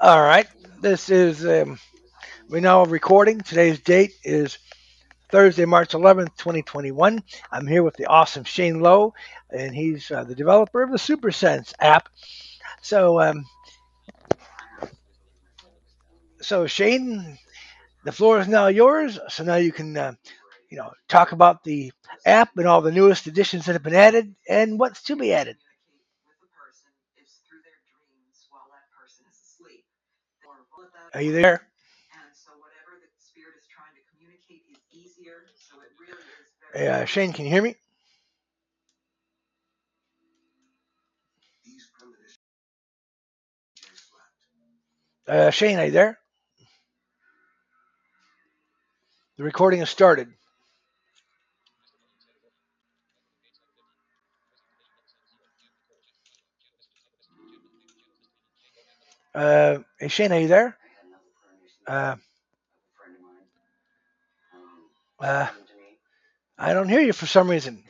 All right. This is um, we're now recording. Today's date is Thursday, March 11th, 2021. I'm here with the awesome Shane Lowe, and he's uh, the developer of the SuperSense app. So, um, so Shane, the floor is now yours. So now you can, uh, you know, talk about the app and all the newest additions that have been added and what's to be added. Are you there? Uh, Shane, can you hear me? Uh, Shane, are you there? The recording has started. Uh, hey, Shane, are you there? Uh, uh, I don't hear you for some reason.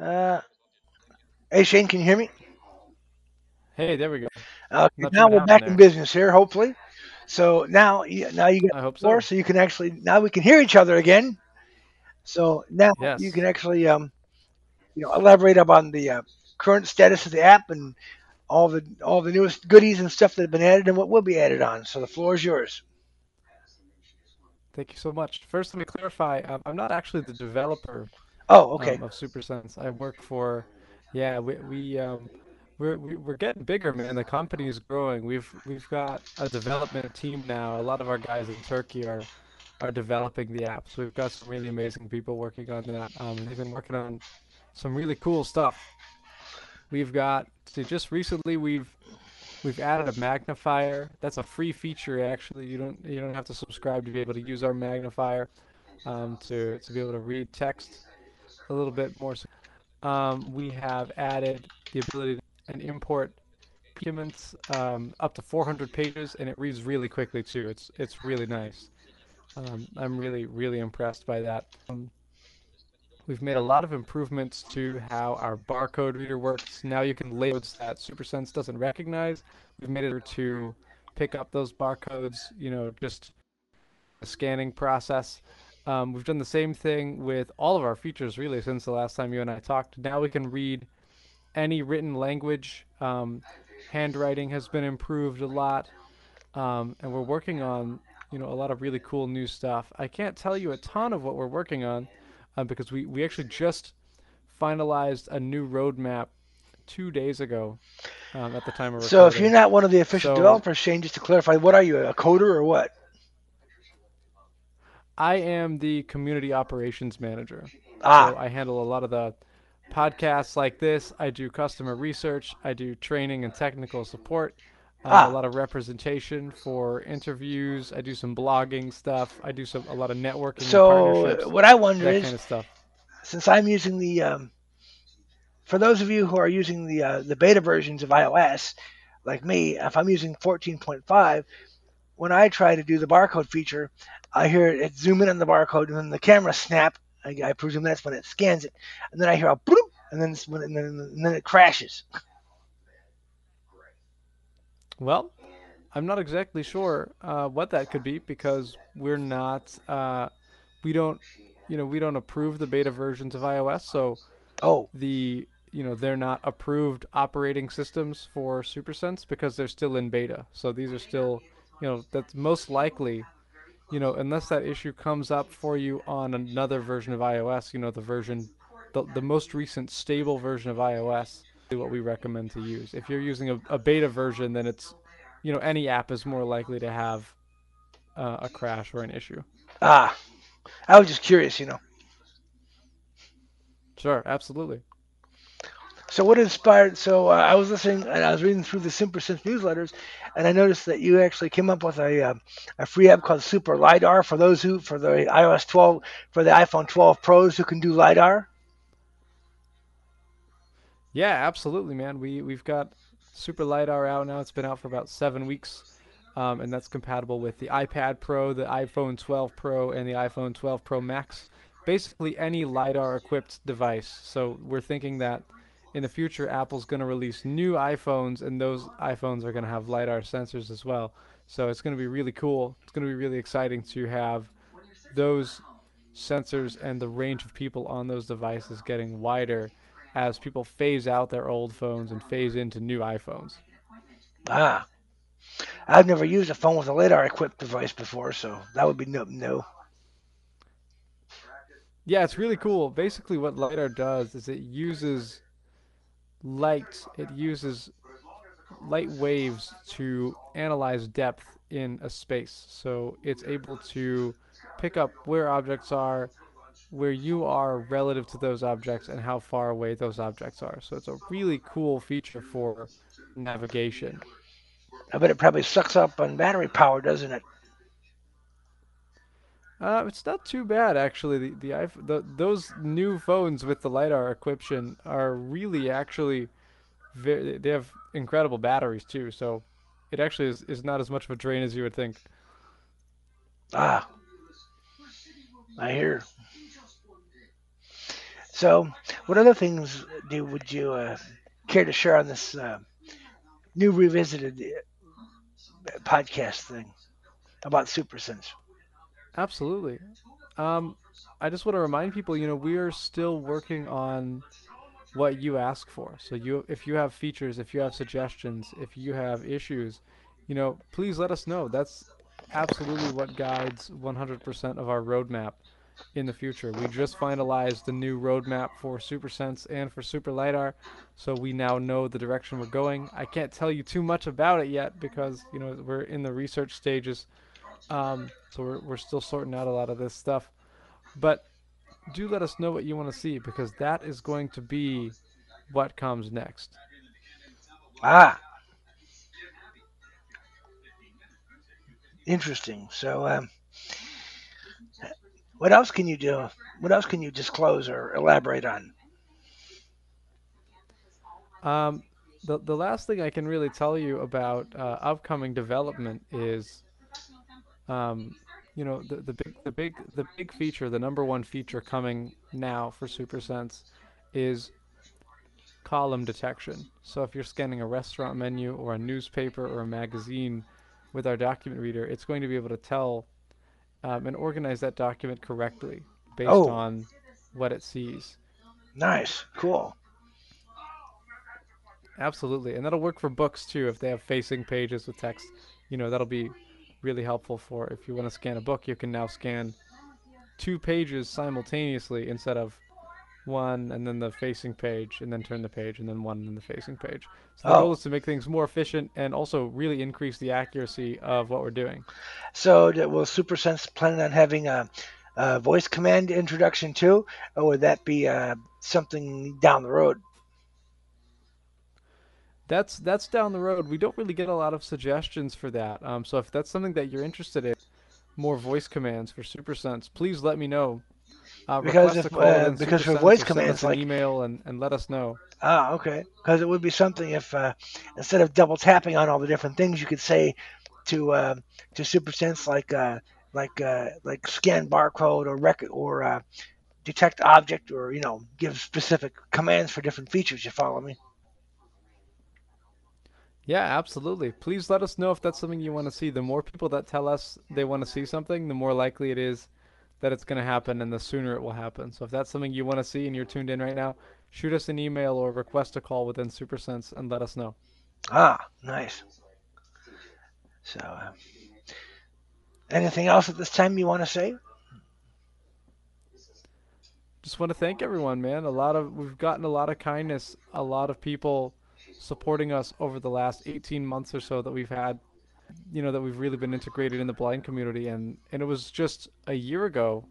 Uh, hey, Shane, can you hear me? Hey, there we go. Uh, now we're back happened in business here, hopefully. So now, you- now you I got hope the floor, so. so you can actually now we can hear each other again. So now you can actually, um, you know, elaborate upon the uh, current status of the app and all the all the newest goodies and stuff that have been added and what will be added on. So the floor is yours. Thank you so much. First, let me clarify. Um, I'm not actually the developer Oh, okay. um, of SuperSense. I work for, yeah, we we um, we're we're getting bigger, man. The company is growing. We've we've got a development team now. A lot of our guys in Turkey are are developing the app. So we've got some really amazing people working on that. Um, they've been working on some really cool stuff. We've got so just recently we've We've added a magnifier. That's a free feature actually. You don't you don't have to subscribe to be able to use our magnifier um, to to be able to read text a little bit more. Um, we have added the ability to import documents um, up to 400 pages, and it reads really quickly too. It's it's really nice. Um, I'm really really impressed by that. Um, We've made a lot of improvements to how our barcode reader works. Now you can label that SuperSense doesn't recognize. We've made it to pick up those barcodes, you know, just a scanning process. Um, we've done the same thing with all of our features really since the last time you and I talked. Now we can read any written language. Um, handwriting has been improved a lot, um, and we're working on, you know, a lot of really cool new stuff. I can't tell you a ton of what we're working on uh, because we, we actually just finalized a new roadmap two days ago um, at the time of recording. So if you're not one of the official So developers, Shane, just to clarify, what are you, a coder or what? I am the community operations manager. Ah, So I handle a lot of the podcasts like this. I do customer research. I do training and technical support. A ah. lot of representation for interviews. I do some blogging stuff. I do some a lot of networking So partnerships, what I wonder that is, kind of stuff. since I'm using the, um, for those of you who are using the uh, the beta versions of iOS, like me, if I'm using 14.5, when I try to do the barcode feature, I hear it zoom in on the barcode and then the camera snap. I, I presume that's when it scans it, and then I hear a bloop, and then when, and then, and then it crashes. Well, I'm not exactly sure uh, what that could be because we're not, uh, we don't, you know, we don't approve the beta versions of iOS, so Oh, the, you know, they're not approved operating systems for SuperSense because they're still in beta. So these are still, you know, that's most likely, you know, unless that issue comes up for you on another version of iOS, you know, the version, the, the most recent stable version of iOS, what we recommend to use. If you're using a, a beta version, then it's, you know, any app is more likely to have uh, a crash or an issue. ah, I was just curious, you know. Sure, absolutely. So what inspired? So uh, I was listening and I was reading through the SuperSense newsletters, and I noticed that you actually came up with a uh, a free app called Super LiDAR for those who for the iOS 12 for the iPhone 12 Pros who can do LiDAR. Yeah, absolutely, man. We we've got Super LiDAR out now. It's been out for about seven weeks. um, and that's compatible with the iPad Pro, the iPhone 12 Pro, and the iPhone 12 Pro Max. Basically, any LiDAR equipped device. So we're thinking that in the future, Apple's going to release new iPhones, and those iPhones are going to have LiDAR sensors as well. So it's going to be really cool. It's going to be really exciting to have those sensors and the range of people on those devices getting wider as people phase out their old phones and phase into new iPhones. Ah, I've never used a phone with a LiDAR equipped device before, so that would be no. no. Yeah, it's really cool. Basically, what LiDAR does is it uses light, it uses light waves to analyze depth in a space. So it's able to pick up where objects are, where you are relative to those objects, and how far away those objects are. So it's a really cool feature for navigation. I bet it probably sucks up on battery power, doesn't it? Uh, it's not too bad actually. The the, iPhone, the those new phones with the lidar equipment are really actually very, they have incredible batteries too. So it actually is, is not as much of a drain as you would think. Ah, I hear. So, what other things do would you uh, care to share on this uh, new revisited uh, podcast thing about super SuperSense? Absolutely. Um, I just want to remind people, you know, we are still working on what you ask for. So you, if you have features, if you have suggestions, if you have issues, you know, please let us know. That's absolutely what guides 100% of our roadmap in the future. We just finalized the new roadmap for SuperSense and for Super LiDAR, so we now know the direction we're going. I can't tell you too much about it yet because you know we're in the research stages, um, so we're we're still sorting out a lot of this stuff. But do let us know what you want to see because that is going to be what comes next. Ah, interesting. So. Um what else can you do? What else can you disclose or elaborate on? Um, the the last thing I can really tell you about uh, upcoming development is, um, you know, the the big the big the big feature, the number one feature coming now for SuperSense, is column detection. So if you're scanning a restaurant menu or a newspaper or a magazine with our document reader, it's going to be able to tell um, and organize that document correctly based oh. on what it sees. Nice, cool. Absolutely, and that'll work for books too if they have facing pages with text. You know, that'll be really helpful for if you want to scan a book, you can now scan two pages simultaneously instead of one and then the facing page and then turn the page and then one and then the facing page. So the oh. goal is to make things more efficient and also really increase the accuracy of what we're doing. So will SuperSense plan on having a, a voice command introduction too, or would that be uh, something down the road? That's that's down the road. We don't really get a lot of suggestions for that. Um, so if that's something that you're interested in, more voice commands for SuperSense, please let me know. Uh, because if, uh, because for voice commands like email and, and let us know. Ah, okay. Because it would be something if uh, instead of double tapping on all the different things, you could say to uh, to SuperSense like uh, like uh, like scan barcode or record or uh, detect object or you know give specific commands for different features. You follow me? Yeah, absolutely. Please let us know if that's something you want to see. The more people that tell us they want to see something, the more likely it is that it's going to happen and the sooner it will happen. So if that's something you want to see and you're tuned in right now, shoot us an email or request a call within SuperSense and let us know. Ah, nice. So, uh, anything else at this time you want to say? Just want to thank everyone, man. A lot of we've gotten a lot of kindness, a lot of people supporting us over the last 18 months or so that we've had you know that we've really been integrated in the blind community and and it was just a year ago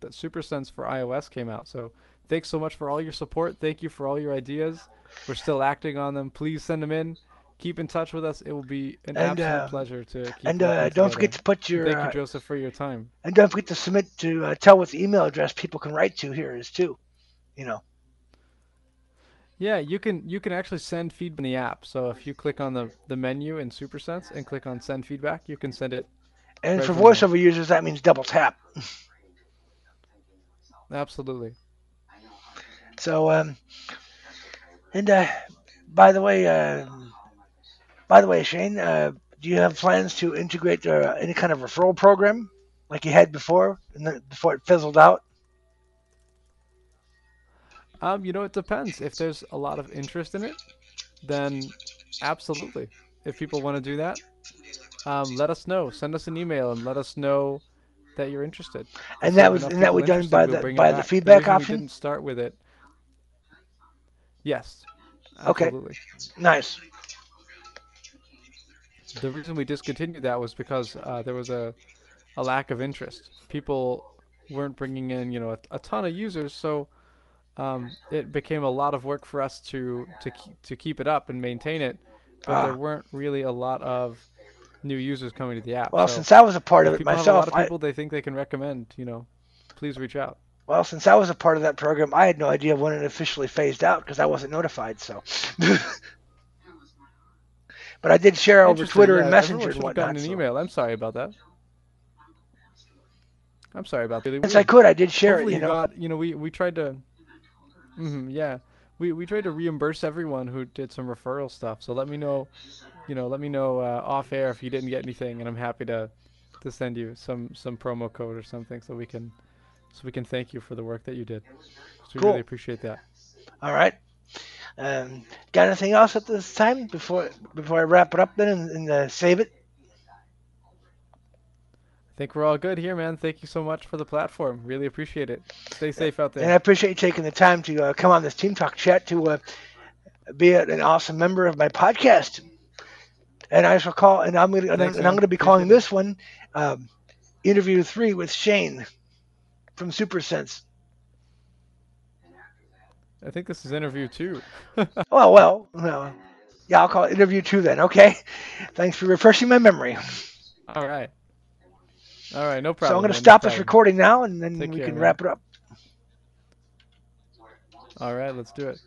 that SuperSense for iOS came out. So thanks so much for all your support. Thank you for all your ideas. We're still acting on them. Please send them in. Keep in touch with us. It will be an and, absolute uh, pleasure to keep And uh, don't forget to put your Thank you uh, Joseph for your time. And don't forget to submit to uh, tell what the email address people can write to here is too. You know. Yeah, you can you can actually send feedback in the app. So if you click on the the menu in SuperSense and click on send feedback, you can send it And right for voiceover users, that means double tap. Absolutely. So, um, and uh, by the way, uh, by the way, Shane, uh, do you have plans to integrate uh, any kind of referral program like you had before, and before it fizzled out? Um, you know, it depends. If there's a lot of interest in it, then absolutely. If people want to do that, um, let us know. Send us an email and let us know that you're interested. And we that was and that was done by the by the back. The feedback we option. didn't start with it, yes, Okay, nice. The reason we discontinued that was because uh, there was a, a lack of interest. People weren't bringing in, you know, a, a ton of users, so um, it became a lot of work for us to to keep, to keep it up and maintain it. But there Ah, weren't really a lot of new users coming to the app. well, So since I was a part of it people have a lot myself, of I people they think they can recommend, you know, please reach out. well, since I was a part of that program, I had no idea when it officially phased out because I wasn't notified. So, but I did share over Twitter and Yeah, everyone Messenger and have gotten whatnot. an So, email. I'm sorry about that. I'm sorry about that. Since I could, I did share it. You you know. got, you know, we we tried to hmm yeah. We we tried to reimburse everyone who did some referral stuff. So let me know, you know, let me know uh, off air if you didn't get anything, and I'm happy to to send you some some promo code or something so we can so we can thank you for the work that you did. So we really appreciate that. All right. Um, got anything else at this time before before I wrap it up then and, and uh, save it? I think we're all good here, man. Thank you so much for the platform. Really appreciate it. Stay safe out there. And I appreciate you taking the time to uh, come on this Team Talk chat to uh, be an awesome member of my podcast. And I shall call, and I'm gonna, and I'm Thanks, and I'm gonna be calling this one um, interview three with Shane from SuperSense. I think this is interview two. Oh well, well, yeah, I'll call it interview two then. Okay. Thanks for refreshing my memory. All right. All right. No problem. So I'm man. No stop this problem. recording now, and then Take we care, can man. wrap it up. All right. Let's do it.